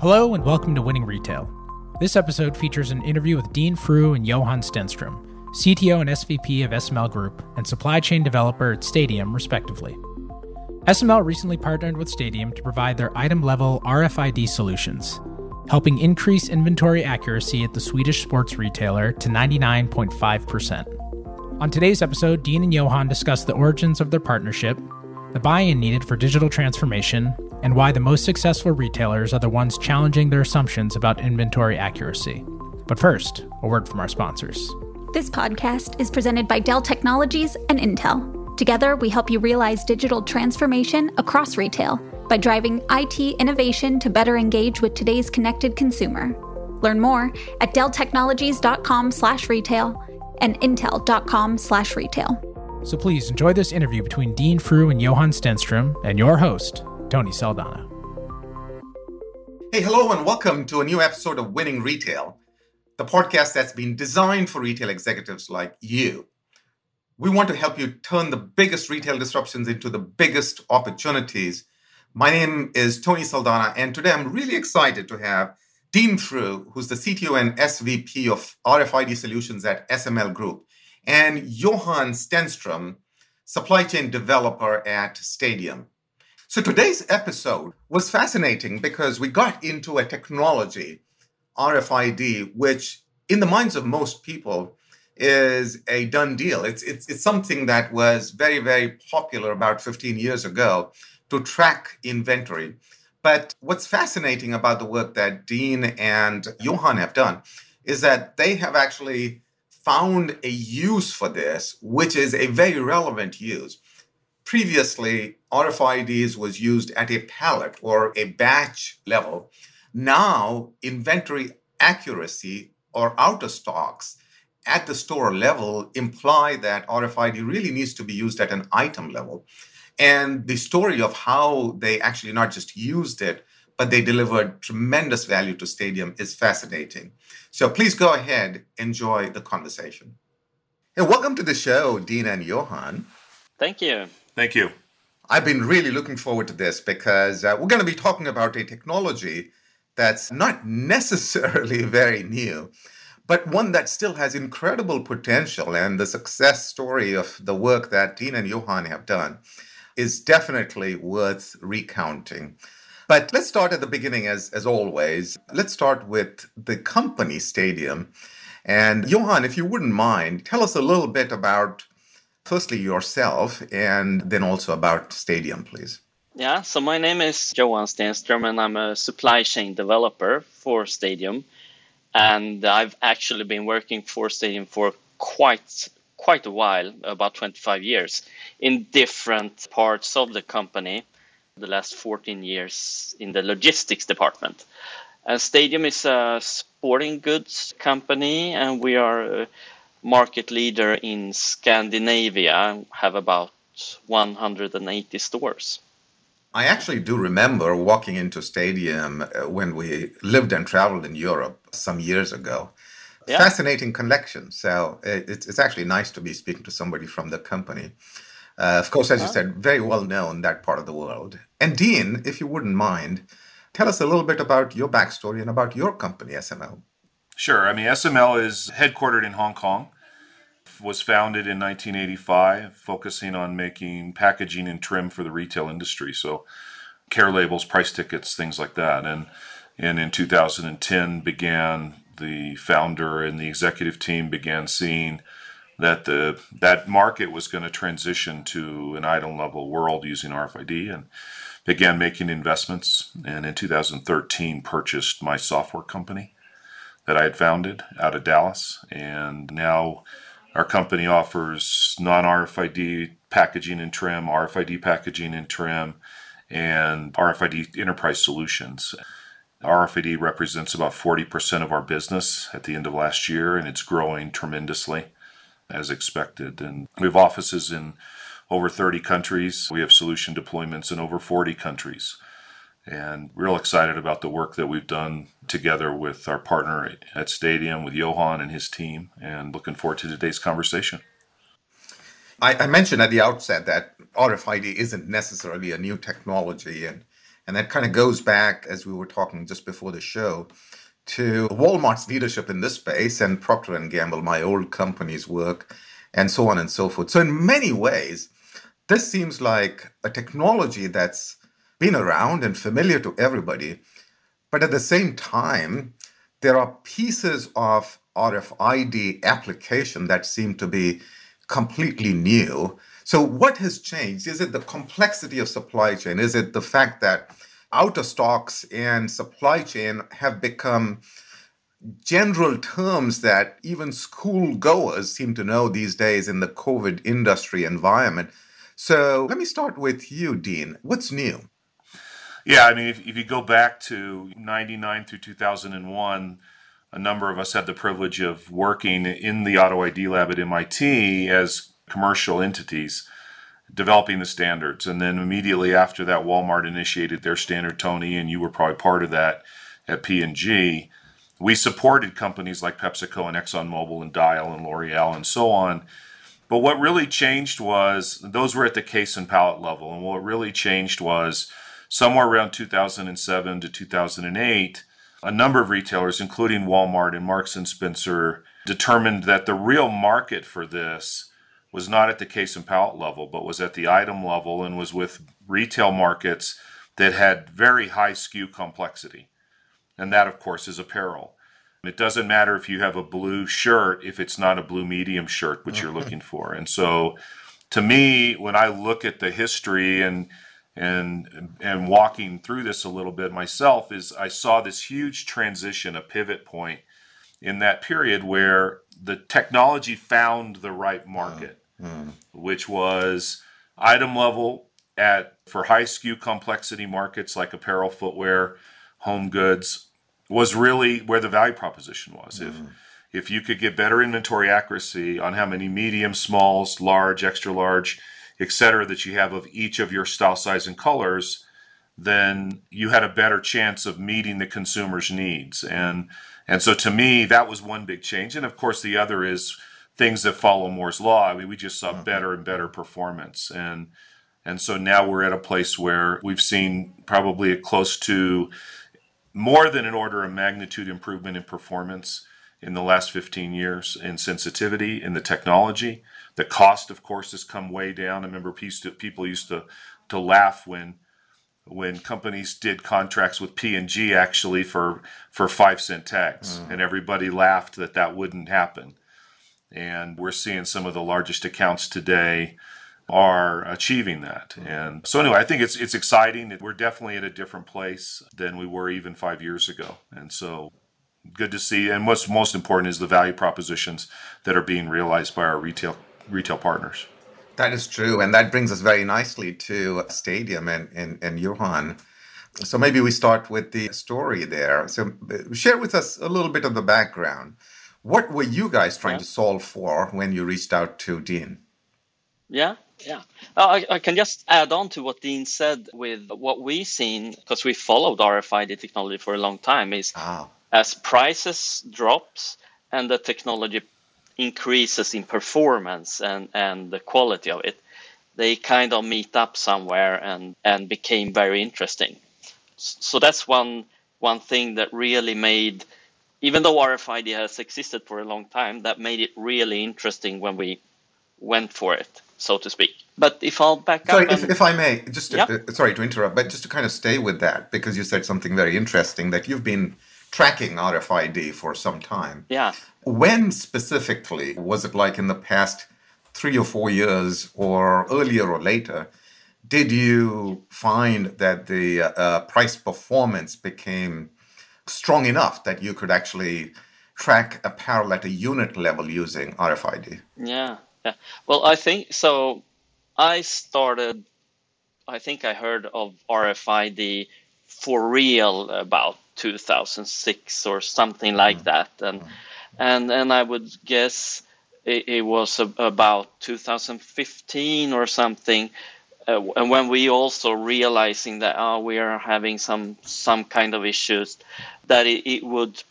Hello and welcome to Winning Retail. This episode features an interview with Dean Frew and Johan Stenstrom, CTO and SVP of SML Group and supply chain developer at Stadium, respectively. SML recently partnered with Stadium to provide their item level RFID solutions, helping increase inventory accuracy at the Swedish sports retailer to 99.5%. On today's episode, Dean and Johan discuss the origins of their partnership, the buy in needed for digital transformation, and why the most successful retailers are the ones challenging their assumptions about inventory accuracy. But first, a word from our sponsors. This podcast is presented by Dell Technologies and Intel. Together, we help you realize digital transformation across retail by driving IT innovation to better engage with today's connected consumer. Learn more at delltechnologies.com/retail and intel.com/retail. So please enjoy this interview between Dean Frew and Johan Stenstrom and your host, Tony Saldanha. Hey, hello, and welcome to a new episode of Winning Retail, the podcast that's been designed for retail executives like you. We want to help you turn the biggest retail disruptions into the biggest opportunities. My name is Tony Saldanha, and today I'm really excited to have Dean Frew, who's the CTO and SVP of RFID Solutions at SML Group, and Johan Stenstrom, supply chain developer at Stadium. So today's episode was fascinating because we got into a technology, RFID, which in the minds of most people is a done deal. It's, it's, it's something that was very, very popular about 15 years ago to track inventory. But what's fascinating about the work that Dean and Johan have done is that they have actually found a use for this, which is a very relevant use. Previously, RFIDs was used at a pallet or a batch level. Now, inventory accuracy or out of stocks at the store level imply that RFID really needs to be used at an item level. And the story of how they actually not just used it, but they delivered tremendous value to Stadium is fascinating. So please go ahead, enjoy the conversation. And welcome to the show, Dean and Johan. Thank you. Thank you. I've been really looking forward to this because uh, we're going to be talking about a technology that's not necessarily very new, but one that still has incredible potential. And the success story of the work that Dean and Johan have done is definitely worth recounting. But let's start at the beginning, as, as always. Let's start with the company Stadium. And Johan, if you wouldn't mind, tell us a little bit about firstly yourself and then also about Stadium, please. Yeah, so my name is Johan Stenström and I'm a supply chain developer for Stadium. And I've actually been working for Stadium for quite quite a while, about 25 years, in different parts of the company. The last 14 years in the logistics department. And Stadium is a sporting goods company, and we are market leader in Scandinavia, have about 180 stores. I actually do remember walking into Stadium uh, when we lived and traveled in Europe some years ago. Yeah. Fascinating collection. So uh, it's, it's actually nice to be speaking to somebody from the company. Uh, of course, as you said, very well known that part of the world. And Dean, if you wouldn't mind, tell us a little bit about your backstory and about your company, SML. Sure. I mean, SML is headquartered in Hong Kong. Was founded in 1985, focusing on making packaging and trim for the retail industry. So, care labels, price tickets, things like that. And and in 2010 began the founder and the executive team began seeing that the that market was going to transition to an item level world using RFID and began making investments and in 2013 purchased my software company that I had founded out of Dallas. And now our company offers non RFID packaging and trim, RFID packaging and trim, and RFID enterprise solutions. RFID represents about 40% of our business at the end of last year, and it's growing tremendously as expected. And we have offices in over 30 countries. We have solution deployments in over 40 countries and real excited about the work that we've done together with our partner at Stadium, with Johan and his team, and looking forward to today's conversation. I, I mentioned at the outset that RFID isn't necessarily a new technology, and And that kind of goes back, as we were talking just before the show, to Walmart's leadership in this space and Procter and Gamble, my old company's work, and so on and so forth. So in many ways, this seems like a technology that's been around and familiar to everybody, but at the same time, there are pieces of RFID application that seem to be completely new. So, what has changed? Is it the complexity of supply chain? Is it the fact that out of stocks and supply chain have become general terms that even school goers seem to know these days in the COVID industry environment? So, let me start with you, Dean. What's new? Yeah, I mean, if, if you go back to 99 through 2001, a number of us had the privilege of working in the Auto ID lab at MIT as commercial entities developing the standards. And then immediately after that, Walmart initiated their standard, Tony, and you were probably part of that at P&G. We supported companies like PepsiCo and ExxonMobil and Dial and L'Oreal and so on. But what really changed was those were at the case and pallet level. And what really changed was somewhere around 2007 to 2008, a number of retailers, including Walmart and Marks and Spencer, determined that the real market for this was not at the case and pallet level, but was at the item level and was with retail markets that had very high SKU complexity. And that, of course, is apparel. It doesn't matter if you have a blue shirt if it's not a blue medium shirt, which you're looking for. And so, to me, when I look at the history and and and walking through this a little bit myself is I saw this huge transition, a pivot point in that period where the technology found the right market, mm. which was item level at for high SKU complexity markets like apparel, footwear, home goods was really where the value proposition was. Mm. If if you could get better inventory accuracy on how many medium, smalls, large, extra large etc., that you have of each of your style, size, and colors, then you had a better chance of meeting the consumer's needs. And and so to me, that was one big change. And of course, the other is things that follow Moore's law. I mean, we just saw mm-hmm. better and better performance. And and so now we're at a place where we've seen probably a close to more than an order of magnitude improvement in performance in the last 15 years in sensitivity in the technology the cost, of course, has come way down. I remember people used to to laugh when when companies did contracts with P&G actually for for five cent tags, mm. and everybody laughed that that wouldn't happen. And we're seeing some of the largest accounts today are achieving that. Mm. And so anyway, I think it's it's exciting. We're definitely at a different place than we were even five years ago. And so good to see. And what's most important is the value propositions that are being realized by our retail retail partners. That is true. And that brings us very nicely to Stadium and, and, and Johan. So maybe we start with the story there. So uh, share with us a little bit of the background. What were you guys trying yeah. to solve for when you reached out to Dean? Yeah, yeah. I, I, can just add on to what Dean said with what we've seen, because we followed RFID technology for a long time, is ah. as prices drops and the technology increases in performance and, and the quality of it, they kind of meet up somewhere and, and became very interesting. So that's one one thing that really made, even though RFID has existed for a long time, that made it really interesting when we went for it, so to speak. But if I'll back sorry, up, if, if I may, just to, uh, sorry to interrupt, but just to kind of stay with that because you said something very interesting that you've been tracking RFID for some time. Yeah. When specifically was it like in the past three or four years or earlier or later? Did you find that the uh, price performance became strong enough that you could actually track apparel at a unit level using RFID? Yeah, yeah. Well, I think so. I started, I think I heard of RFID for real about 2006 or something like mm. that. And and and I would guess it, it was a, about 2015 or something. Uh, and when we also realizing that oh, we are having some some kind of issues, that it, it would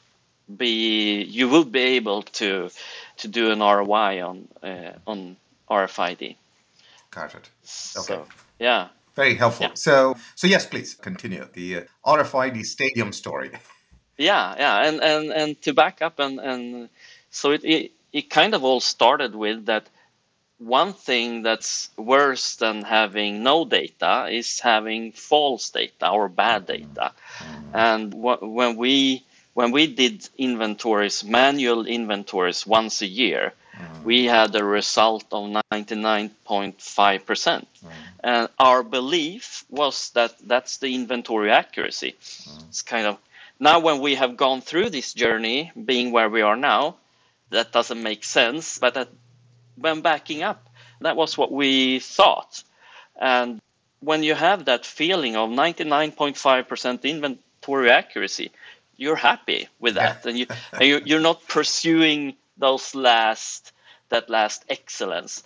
be you would be able to to do an ROI on uh, on RFID. Got it. Okay. So, yeah. Very helpful. Yeah. So, so yes, please continue the uh, RFID stadium story. Yeah, yeah, and and and to back up and and so it, it it kind of all started with that one thing that's worse than having no data is having false data or bad data. And wh- when we when we did inventories, manual inventories once a year, Mm. we had a result of 99.5%. Mm. And our belief was that that's the inventory accuracy. Mm. It's kind of now when we have gone through this journey, being where we are now, that doesn't make sense. But that, when backing up, that was what we thought. And when you have that feeling of 99.5% inventory accuracy, you're happy with that, and you and you're, you're not pursuing those last that last excellence.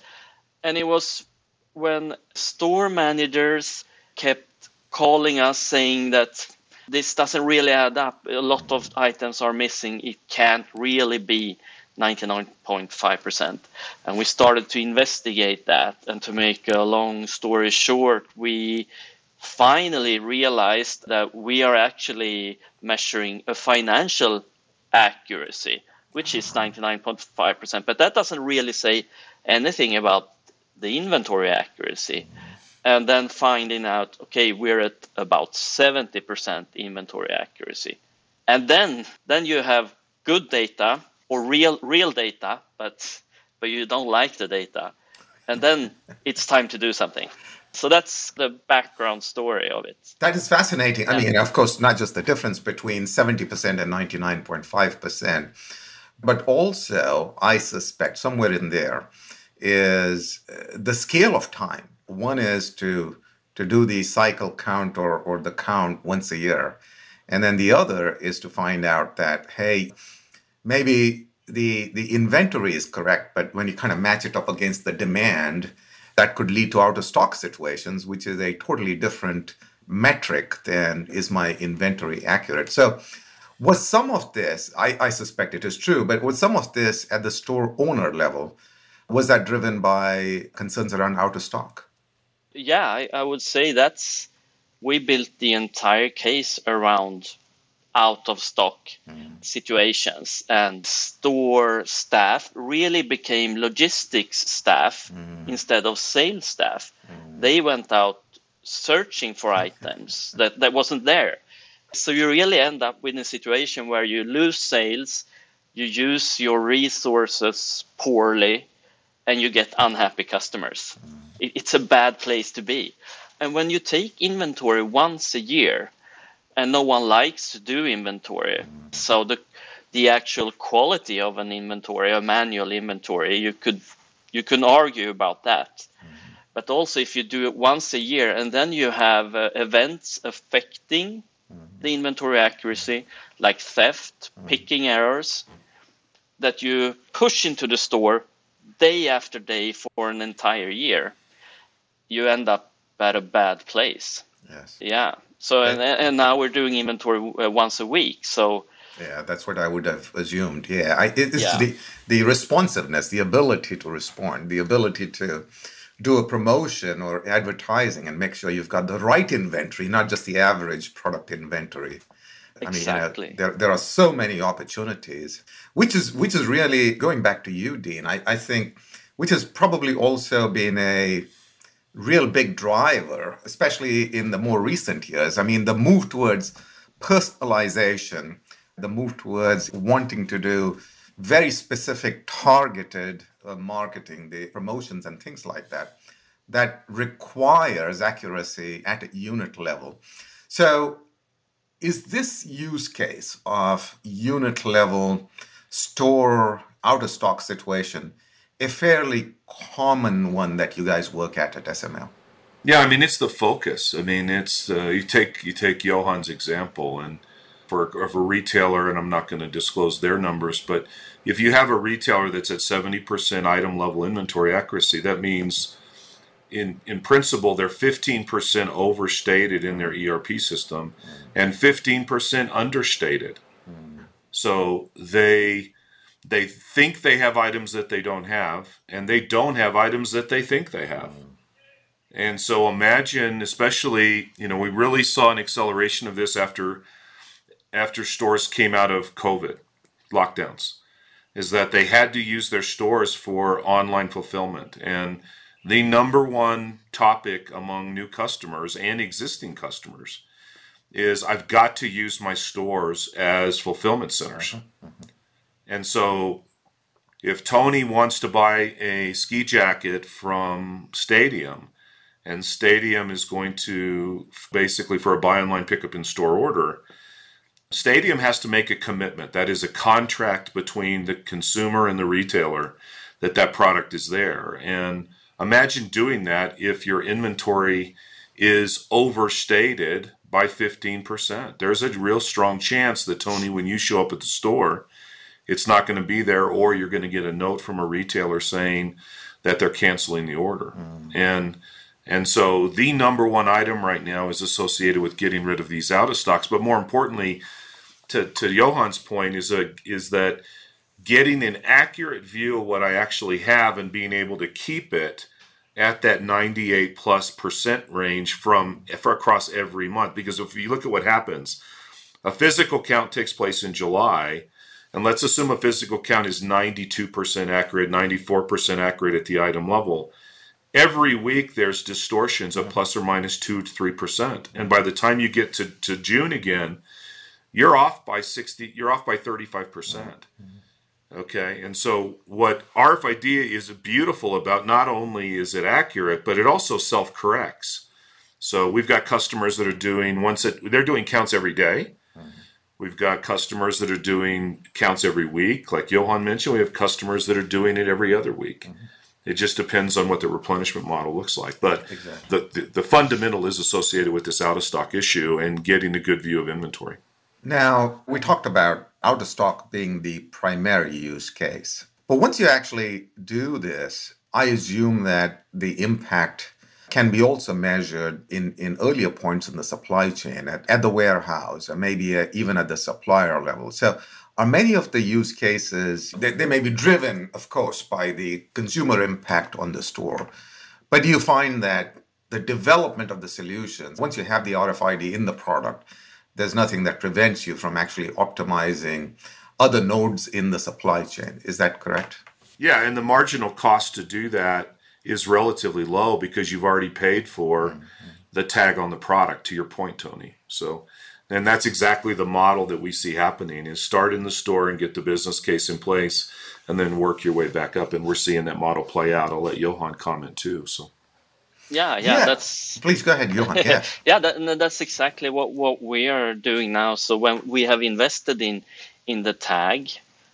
And it was when store managers kept calling us saying that this doesn't really add up. A lot of items are missing. It can't really be 99.5%. And we started to investigate that. And to make a long story short, we finally realized that we are actually measuring a financial accuracy, which is 99.5%. But that doesn't really say anything about the inventory accuracy. And then finding out, okay, we're at about 70% inventory accuracy. And then, then you have good data or real real data, but but you don't like the data, and then it's time to do something. So that's the background story of it. That is fascinating. I mean, of course, not just the difference between 70% and 99.5%, but also, I suspect, somewhere in there is uh, the scale of time. One is to to do the cycle count or, or the count once a year. And then the other is to find out that, hey, maybe the the inventory is correct, but when you kind of match it up against the demand, that could lead to out of stock situations, which is a totally different metric than is my inventory accurate. So was some of this, I, I suspect it is true, but was some of this at the store owner level, was that driven by concerns around out of stock? Yeah, I, I would say that's we built the entire case around out of stock mm. situations and store staff really became logistics staff mm. instead of sales staff mm. they went out searching for items that, that wasn't there so you really end up with a situation where you lose sales you use your resources poorly and you get unhappy customers it's a bad place to be and when you take inventory once a year and no one likes to do inventory. So the the actual quality of an inventory, a manual inventory, you could you can argue about that. But also, if you do it once a year and then you have uh, events affecting the inventory accuracy, like theft, picking errors, that you push into the store day after day for an entire year, you end up at a bad place. Yes. Yeah. So and, and now we're doing inventory uh, once a week. So yeah, that's what I would have assumed. Yeah, I, it's yeah. the the responsiveness, the ability to respond, the ability to do a promotion or advertising and make sure you've got the right inventory, not just the average product inventory. Exactly. I mean, you know, there there are so many opportunities, which is which is really going back to you, Dean. I, I think which has probably also been a real big driver, especially in the more recent years. I mean, the move towards personalization, the move towards wanting to do very specific targeted uh, marketing, the promotions and things like that, that requires accuracy at a unit level. So, is this use case of unit level store out of stock situation a fairly common one that you guys work at at SML. Yeah, I mean it's the focus. I mean it's uh, you take you take Johan's example, and for, for a retailer, and I'm not going to disclose their numbers, but if you have a retailer that's at 70% item level inventory accuracy, that means in in principle they're 15% overstated in their ERP system and 15% understated. So they they think they have items that they don't have, and they don't have items that they think they have. And so imagine, especially, you know, we really saw an acceleration of this after after stores came out of COVID lockdowns, is that they had to use their stores for online fulfillment. And the number one topic among new customers and existing customers is I've got to use my stores as fulfillment centers. Mm-hmm. Mm-hmm. And so if Tony wants to buy a ski jacket from Stadium, and Stadium is going to basically for a buy online pickup in store order, Stadium has to make a commitment. That is a contract between the consumer and the retailer that that product is there. And imagine doing that if your inventory is overstated by 15%. There's a real strong chance that Tony when you show up at the store, it's not going to be there or you're going to get a note from a retailer saying that they're canceling the order. Mm. And and so the number one item right now is associated with getting rid of these out of stocks. But more importantly, to, to Johan's point, is a, is that getting an accurate view of what I actually have and being able to keep it at that 98 plus percent range from for across every month. Because if you look at what happens, a physical count takes place in July, and let's assume a physical count is 92% accurate, 94% accurate at the item level. Every week there's distortions of plus or minus two to three percent. And by the time you get to, to june again you're off by 60 you're off by 35 percent okay and so what rfid is beautiful about not only is it accurate but it also self-corrects so we've got customers that are doing once it they're doing counts every day We've got customers that are doing counts every week. Like Johan mentioned, we have customers that are doing it every other week. Mm-hmm. It just depends on what the replenishment model looks like. But exactly. the, the, the fundamental is associated with this out of stock issue and getting a good view of inventory. Now, we talked about out of stock being the primary use case. But once you actually do this, I assume that the impact can be also measured in, in earlier points in the supply chain at, at the warehouse or maybe uh, even at the supplier level. So are many of the use cases they, they may be driven of course by the consumer impact on the store but do you find that the development of the solutions once you have the rfid in the product there's nothing that prevents you from actually optimizing other nodes in the supply chain. Is that correct? Yeah and the marginal cost to do that is relatively low because you've already paid for mm-hmm. the tag on the product to your point tony. So and that's exactly the model that we see happening is start in the store and get the business case in place and then work your way back up and we're seeing that model play out. I'll let johan comment too so yeah, yeah, yeah, that's. Please go ahead, Johan. Yeah, yeah, that, that's exactly what what we are doing now. So when we have invested in in the tag,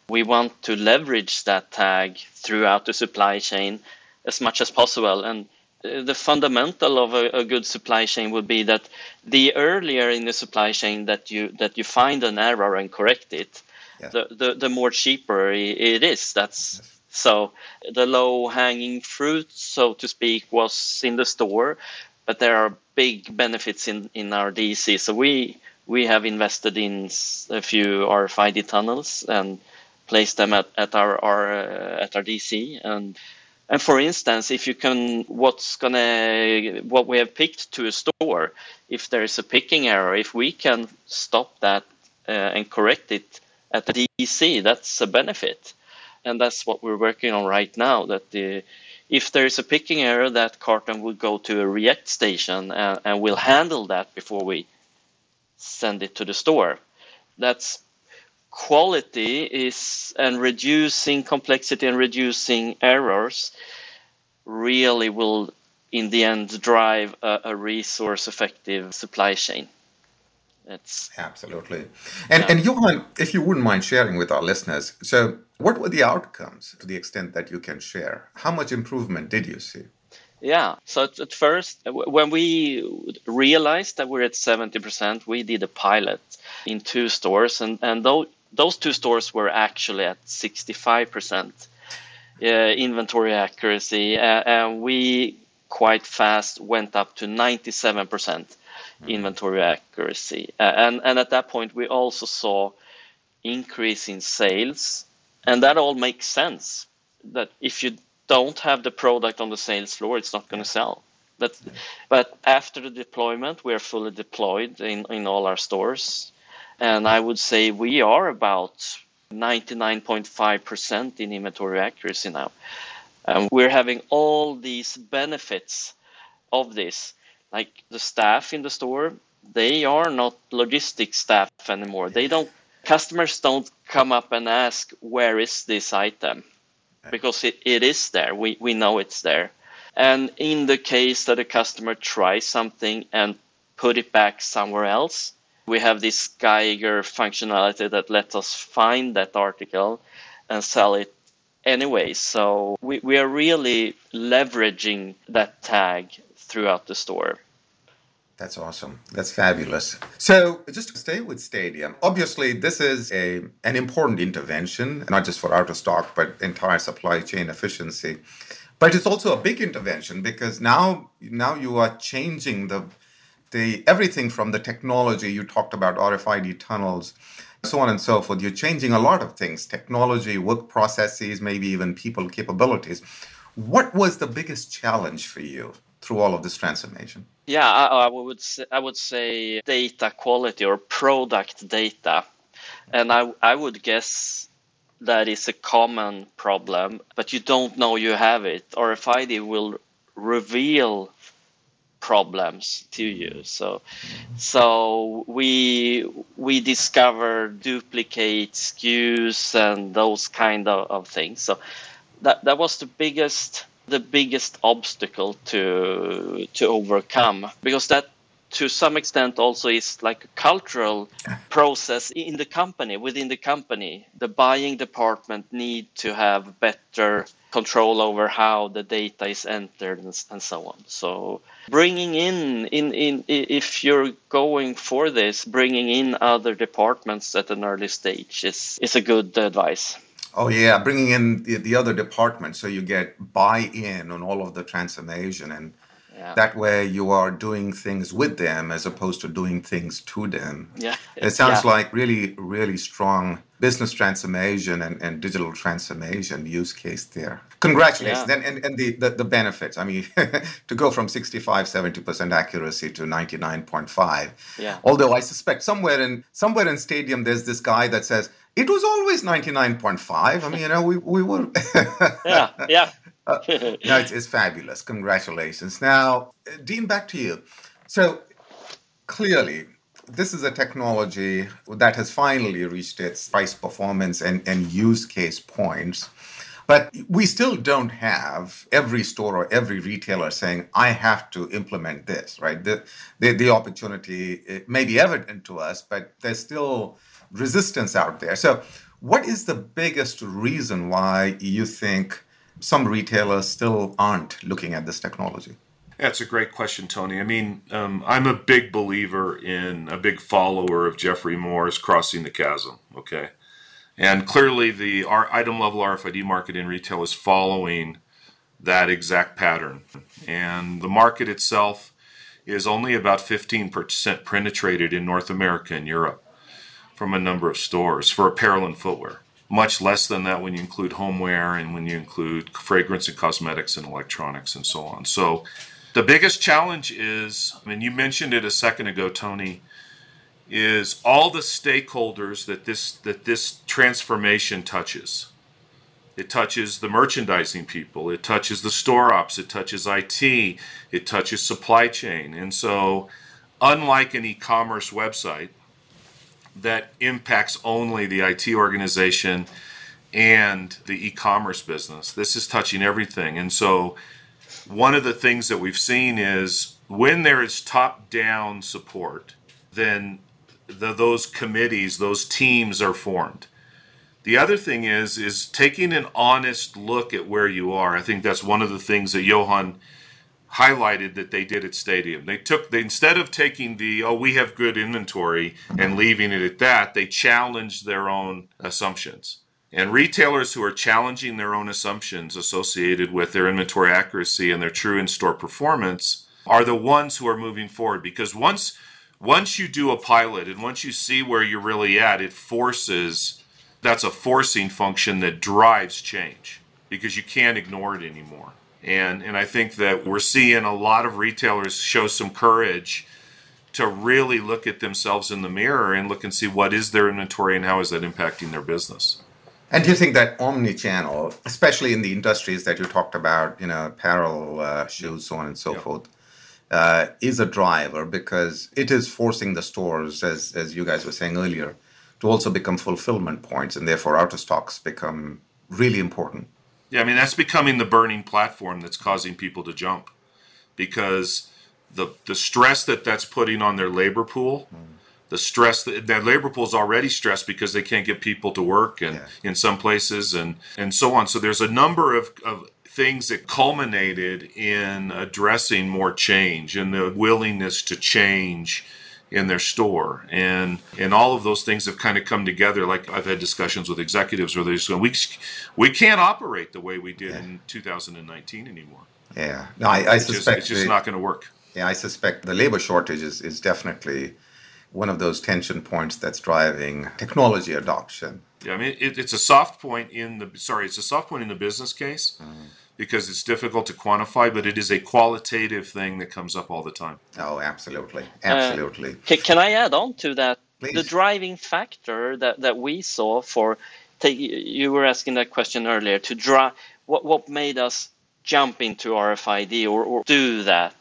we want to leverage that tag throughout the supply chain as much as possible. And uh, the fundamental of a, a, good supply chain would be that the earlier in the supply chain that you that you find an error and correct it, yeah. the, the the more cheaper it is. That's yes. So the low hanging fruit, so to speak, was in the store, but there are big benefits in in our DC. So we we have invested in a few RFID tunnels and placed them at, at our, our uh, at our DC and and for instance, if you can, what's gonna, what we have picked to a store, if there is a picking error, if we can stop that uh, and correct it at the DC, that's a benefit, and that's what we're working on right now. That the, if there is a picking error, that carton will go to a react station and, and we'll handle that before we send it to the store. That's quality is and reducing complexity and reducing errors really will in the end drive a, a resource effective supply chain it's absolutely and yeah. and johan if you wouldn't mind sharing with our listeners so what were the outcomes to the extent that you can share how much improvement did you see yeah. So at, first, when we realized that we're at 70%, we did a pilot in two stores, and, and those, those two stores were actually at 65% uh, inventory accuracy, uh, and we quite fast went up to 97% mm-hmm. Mm. inventory accuracy. And, and at that point, we also saw increase in sales, and that all makes sense. That if you don't have the product on the sales floor, it's not going to sell. But but after the deployment, we are fully deployed in, in all our stores, and I would say we are about 99.5% in inventory accuracy now. And we're having all these benefits of this, like the staff in the store. They are not logistics staff anymore. They don't customers don't come up and ask where is this item because it, it is there. We we know it's there. And in the case that a customer tries something and put it back somewhere else, we have this Geiger functionality that lets us find that article and sell it anyway. So we, we are really leveraging that tag throughout the store. That's awesome. That's fabulous. So, just to stay with Stadium, obviously this is a an important intervention, not just for out of stock, but entire supply chain efficiency. But it's also a big intervention because now now you are changing the the everything from the technology you talked about RFID tunnels so on and so forth you're changing a lot of things technology work processes maybe even people capabilities what was the biggest challenge for you through all of this transformation yeah i, I would say, i would say data quality or product data and i i would guess that is a common problem but you don't know you have it rfid will reveal problems to you. So, so we we discover duplicate SKUs and those kind of, of things. So that that was the biggest the biggest obstacle to to overcome. Because that to some extent also is like a cultural process in the company within the company. The buying department need to have better control over how the data is entered and, and so on. So bringing in, in in if you're going for this bringing in other departments at an early stage is is a good advice Oh yeah, bringing in the, the other departments so you get buy-in on all of the transformation and yeah. That way, you are doing things with them as opposed to doing things to them. Yeah, it sounds yeah. like really, really strong business transformation and, and digital transformation use case there. Congratulations, yeah. and, and, and the, the, the benefits. I mean, to go from 65, 70% accuracy to 99.5. Yeah. Although I suspect somewhere in somewhere in Stadium, there's this guy that says it was always 99.5. I mean, you know, we, we were. yeah, yeah uh, no, it's, it's fabulous. Congratulations. Now, Dean, back to you. So clearly, this is a technology that has finally reached its price performance and, and use case points. But we still don't have every store or every retailer saying, I have to implement this, right? The, the, the opportunity may be evident to us, but there's still resistance out there. So, what is the biggest reason why you think some retailers still aren't looking at this technology? That's a great question, Tony. I mean, um, I'm a big believer in, a big follower of Geoffrey Moore's Crossing the Chasm, okay? And clearly, the item level RFID market in retail is following that exact pattern. And the market itself is only about 15% penetrated in North America and Europe from a number of stores for apparel and footwear much less than that when you include homeware and when you include fragrance and cosmetics and electronics and so on. So the biggest challenge is, I mean, you mentioned it a second ago, Tony, is all the stakeholders that this that this transformation touches. It touches the merchandising people, it touches the store ops, it touches IT, it touches supply chain. And so unlike an e-commerce website, that impacts only the IT organization and the e-commerce business. This is touching everything. And so one of the things that we've seen is when there is top-down support, then the, those committees, those teams are formed. The other thing is is taking an honest look at where you are. I think that's one of the things that Johan highlighted that they did at Stadium. They took instead of taking the oh we have good inventory and leaving it at that, they challenged their own assumptions. And retailers who are challenging their own assumptions associated with their inventory accuracy and their true in-store performance are the ones who are moving forward because once once you do a pilot and once you see where you're really at, it forces that's a forcing function that drives change because you can't ignore it anymore. And, and I think that we're seeing a lot of retailers show some courage to really look at themselves in the mirror and look and see what is their inventory and how is that impacting their business. And do you think that omni-channel, especially in the industries that you talked about, you know, apparel, uh, shoes, so on and so yeah. forth, uh, is a driver because it is forcing the stores, as as you guys were saying earlier, to also become fulfillment points, and therefore out of stocks become really important. Yeah, I mean that's becoming the burning platform that's causing people to jump because the the stress that that's putting on their labor pool. Mm the stress that their labor pool is already stressed because they can't get people to work and yeah. in some places and and so on so there's a number of, of things that culminated in addressing more change and the willingness to change in their store and and all of those things have kind of come together like i've had discussions with executives where they're saying we, we can't operate the way we did yeah. in 2019 anymore yeah no i, I it's suspect just, it's just the, not going to work yeah i suspect the labor shortage is, is definitely one of those tension points that's driving technology adoption. Yeah, I mean it, it's a soft point in the sorry, it's a soft point in the business case mm. Because it's difficult to quantify, but it is a qualitative thing that comes up all the time. Oh, absolutely, uh, absolutely. Uh, can, can I add on to that? Please. The driving factor that that we saw for take, you were asking that question earlier to drive what what made us jump into RFID or, or do that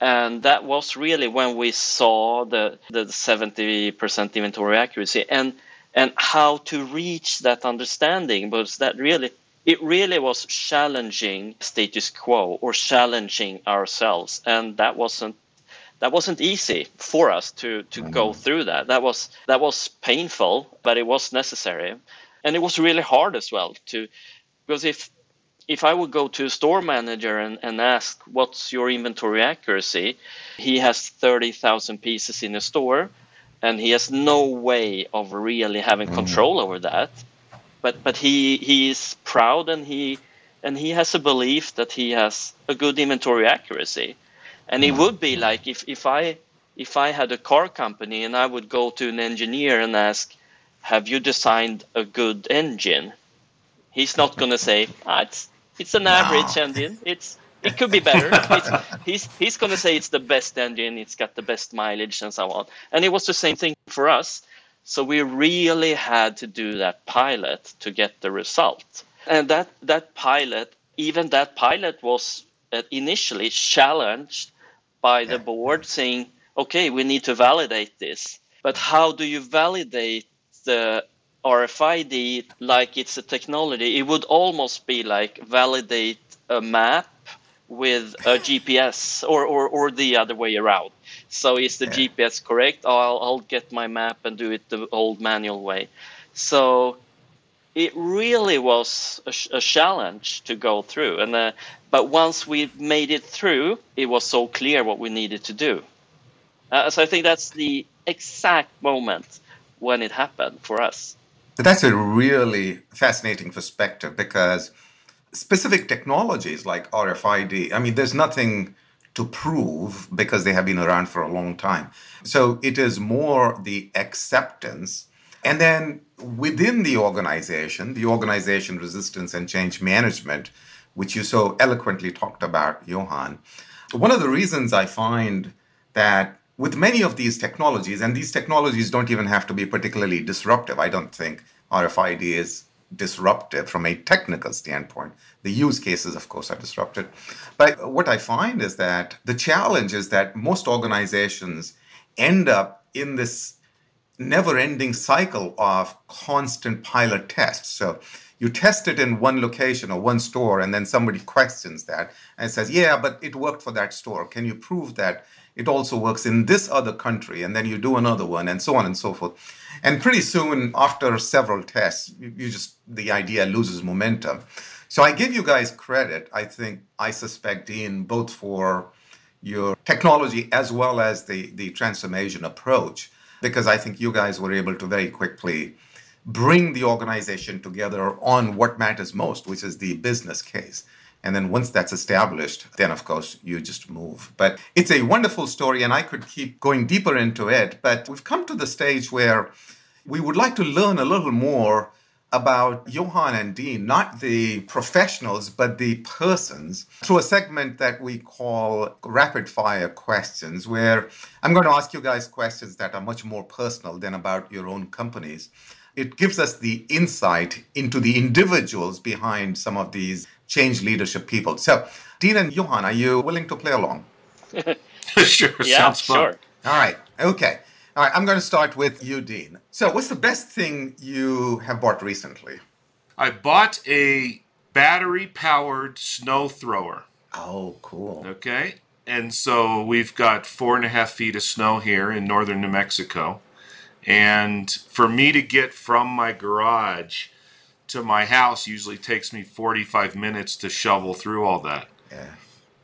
and that was really when we saw the the 70% inventory accuracy and and how to reach that understanding was that really it really was challenging status quo or challenging ourselves and that wasn't that wasn't easy for us to to go through that that was that was painful but it was necessary and it was really hard as well to because if if I would go to a store manager and, and ask, what's your inventory accuracy? He has 30,000 pieces in a store and he has no way of really having mm. control over that. But, but he, he is proud and he, and he has a belief that he has a good inventory accuracy. And it mm. would be like if, if I if I had a car company and I would go to an engineer and ask, "Have you designed a good engine?" He's not going to say, ah, "It's it's an no. average engine. It's it could be better. It's, he's he's going to say it's the best engine. It's got the best mileage and so on. And it was the same thing for us. So we really had to do that pilot to get the result. And that that pilot, even that pilot was uh, initially challenged by the board, saying, "Okay, we need to validate this." But how do you validate the RFID like it's a technology. It would almost be like validate a map with a GPS or, or, or the other way around. So is the yeah. GPS correct? I'll, I'll get my map and do it the old manual way. So it really was a, a challenge to go through. And uh, but once we made it through, it was so clear what we needed to do. Uh, so I think that's the exact moment when it happened for us. That's a really fascinating perspective because specific technologies like RFID, I mean, there's nothing to prove because they have been around for a long time. So it is more the acceptance. And then within the organization, the organization resistance and change management, which you so eloquently talked about, Johan. One of the reasons I find that with many of these technologies, and these technologies don't even have to be particularly disruptive, I don't think RFID is disruptive from a technical standpoint. The use cases, of course, are disrupted. But what I find is that the challenge is that most organizations end up in this never ending cycle of constant pilot tests. So you test it in one location or one store, and then somebody questions that and says, Yeah, but it worked for that store. Can you prove that it also works in this other country? And then you do another one, and so on and so forth. And pretty soon, after several tests, you just the idea loses momentum. So I give you guys credit. I think I suspect Dean both for your technology as well as the the transformation approach, because I think you guys were able to very quickly bring the organization together on what matters most, which is the business case. And then once that's established, then of course you just move. But it's a wonderful story, and I could keep going deeper into it. But we've come to the stage where we would like to learn a little more about Johan and Dean, not the professionals, but the persons, through a segment that we call rapid fire questions, where I'm going to ask you guys questions that are much more personal than about your own companies. It gives us the insight into the individuals behind some of these change leadership people. So, Dean and Johan, are you willing to play along? sure, yeah, sounds fun. sure. All right, okay. All right, I'm going to start with you, Dean. So, what's the best thing you have bought recently? I bought a battery powered snow thrower. Oh, cool. Okay. And so we've got four and a half feet of snow here in northern New Mexico. And for me to get from my garage to my house usually takes me 45 minutes to shovel through all that. Yeah.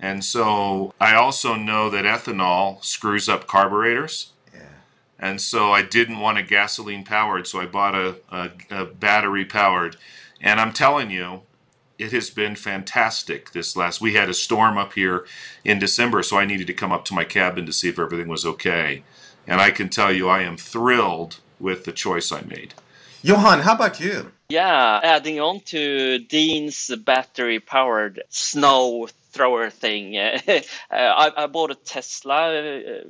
And so I also know that ethanol screws up carburetors. Yeah. And so I didn't want a gasoline powered, so I bought a, a, a battery powered. And I'm telling you, it has been fantastic this last we had a storm up here in december so i needed to come up to my cabin to see if everything was okay and i can tell you i am thrilled with the choice i made Johan, how about you? Yeah, adding on to Dean's battery powered snow thrower thing, uh, I, I, bought a Tesla uh,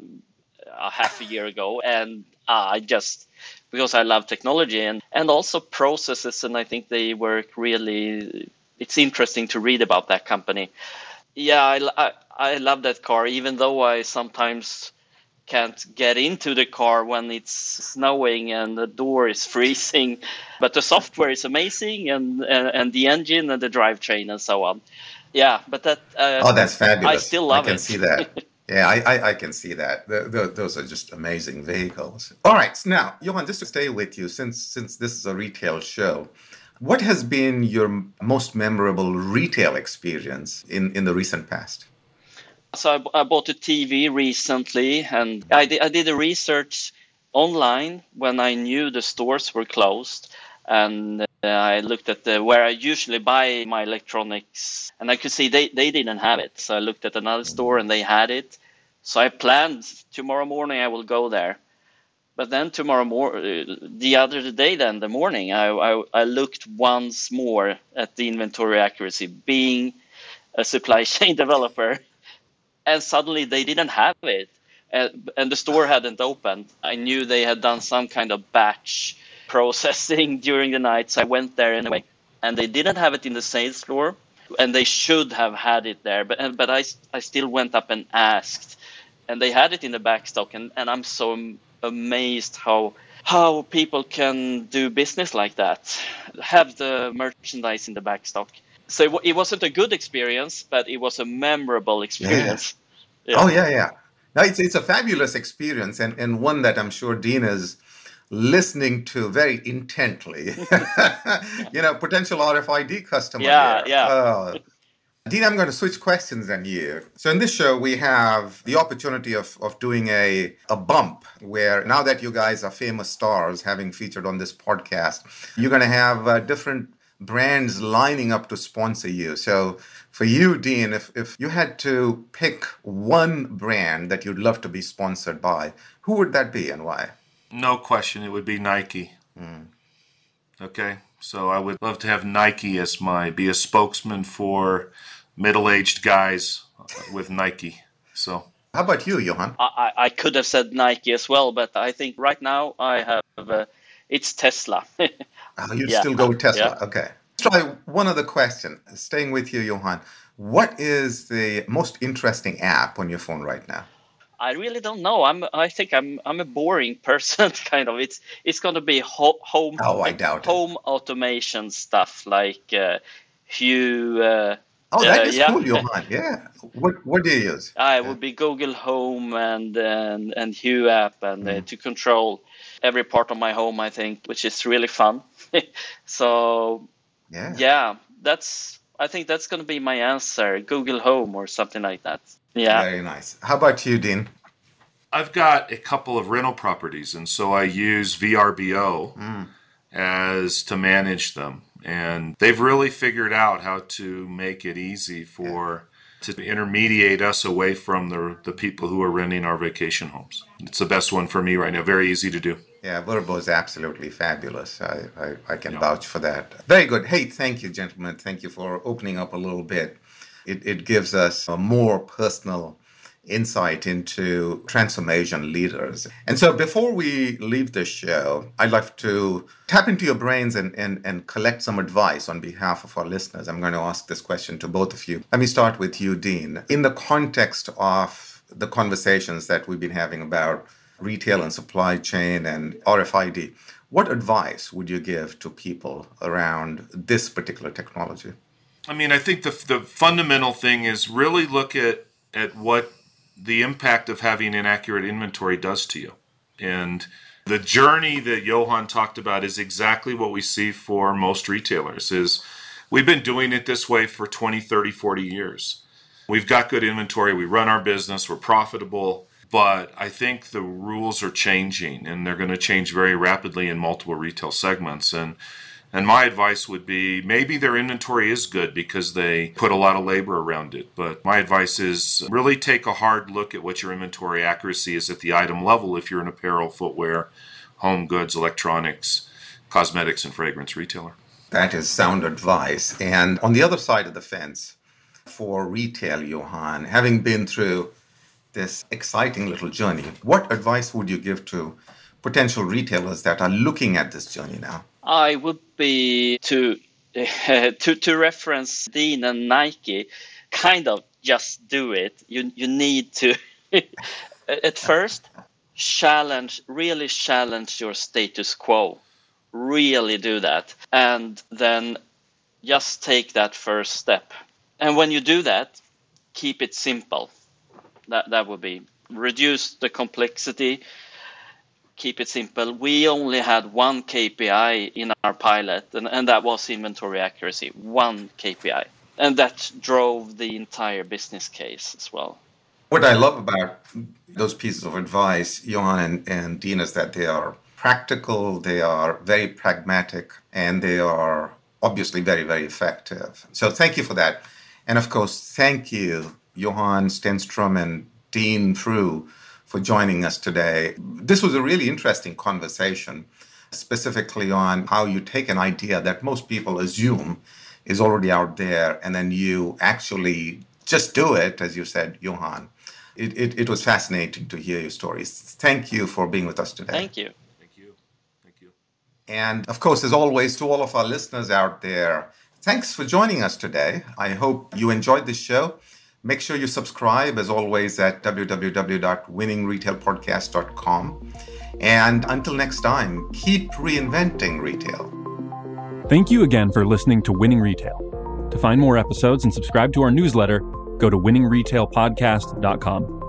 a half a year ago and uh, I just because I love technology and, and also processes, and I think they work really. It's interesting to read about that company. Yeah, I, I, I love that car, even though I sometimes can't get into the car when it's snowing and the door is freezing. But the software is amazing, and and, and the engine and the drivetrain and so on. Yeah, but that. Uh, oh, that's fabulous! I still love it. I can it. see that. Yeah, I, I, I, can see that. The, the, those are just amazing vehicles. All right, now, Johan, just to stay with you, since since this is a retail show, what has been your most memorable retail experience in, in the recent past? So I, I bought a TV recently, and I did, I did a research online when I knew the stores were closed, and uh, I looked at the, where I usually buy my electronics, and I could see they, they didn't have it. So I looked at another store, and they had it. So I planned tomorrow morning I will go there. But then tomorrow morning, the other day, then the morning, I, I, I looked once more at the inventory accuracy, being a supply chain developer and suddenly they didn't have it and, and, the store hadn't opened. I knew they had done some kind of batch processing during the night so i went there anyway. And they didn't have it in the sales floor and they should have had it there but but i, I still went up and asked and they had it in the back stock and, and i'm so amazed how how people can do business like that. Have the merchandise in the back stock so it wasn't a good experience, but it was a memorable experience. Yeah. Yeah. Oh yeah, yeah. No, it's it's a fabulous experience and, and one that I'm sure Dean is listening to very intently. you know, potential RFID customer. Yeah, there. yeah. Oh. Dean, I'm going to switch questions on you. So in this show, we have the opportunity of, of doing a, a bump where now that you guys are famous stars having featured on this podcast, you're going to have uh, different brands lining up to sponsor you. So for you, Dean, if, if you had to pick one brand that you'd love to be sponsored by, who would that be and why? No question, it would be Nike. Mm. Okay, so I would love to have Nike as my be a spokesman for middle-aged guys with Nike. So how about you, Johan? I, I could have said Nike as well, but I think right now I have uh, it's Tesla. Oh, you'd Yeah. still go with Tesla. Yeah. Okay. Let's try one other question. Staying with you, Johan. What is the most interesting app on your phone right now? I really don't know. I'm. I think I'm. I'm a boring person, kind of. It's. It's going to be ho- home. Oh, I doubt it. home automation stuff like uh, Hue. Uh, Oh, that Uh, is yeah. cool, Johan. Yeah. What What do you use? I would be Google Home and and and Hue app and uh, Mm. to control every part of my home. I think, which is really fun. so Yeah. yeah, that's. I think that's going to be my answer. Google Home or something like that. Yeah. Very nice. How about you, Dean? I've got a couple of rental properties, and so I use VRBO Mm. as to manage them. And they've really figured out how to make it easy for to intermediate us away from the the people who are renting our vacation homes. It's the best one for me right now. Very easy to do. Yeah, VRBO is absolutely fabulous. I, I, I can yeah. vouch for that. Very good. Hey, thank you, gentlemen. Thank you for opening up a little bit. It, it gives us a more personal insight into transformation leaders. And so before we leave this show, I'd like to tap into your brains and, and, and collect some advice on behalf of our listeners. I'm going to ask this question to both of you. Let me start with you, Dean. In the context of the conversations that we've been having about retail and supply chain and RFID, what advice would you give to people around this particular technology? I mean, I think the, the fundamental thing is really look at, at what the impact of having inaccurate inventory does to you. And the journey that Johan talked about is exactly what we see for most retailers is we've been doing it this way for 20, 30, 40 years. We've got good inventory, we run our business, we're profitable, but I think the rules are changing and they're going to change very rapidly in multiple retail segments and and my advice would be maybe their inventory is good because they put a lot of labor around it. But my advice is really take a hard look at what your inventory accuracy is at the item level if you're an apparel, footwear, home goods, electronics, cosmetics, and fragrance retailer. That is sound advice. And on the other side of the fence, for retail, Johan, having been through this exciting little journey, what advice would you give to potential retailers that are looking at this journey now? I would be to to to reference Dean and Nike, kind of just do it. You you need to at first challenge, really challenge your status quo. Really do that, and then just take that first step. And when you do that, keep it simple. That that would be reduce the complexity keep it simple, we only had one KPI in our pilot, and, and that was inventory accuracy, one KPI. And that drove the entire business case as well. What I love about those pieces of advice, Johan and, and Dean, is that they are practical, they are very pragmatic, and they are obviously very, very effective. So thank you for that. And of course, thank you, Johan Stenstrom and Dean Frew for joining us today. This was a really interesting conversation, specifically on how you take an idea that most people assume is already out there and then you actually just do it, as you said, Johan. It, it, it was fascinating to hear your stories. Thank you for being with us today. Thank you. Thank you. Thank you. And of course, as always, to all of our listeners out there, thanks for joining us today. I hope you enjoyed this show. Make sure you subscribe, as always, at www.winningretailpodcast.com. And until next time, keep reinventing retail. Thank you again for listening to Winning Retail. To find more episodes and subscribe to our newsletter, go to winningretailpodcast.com.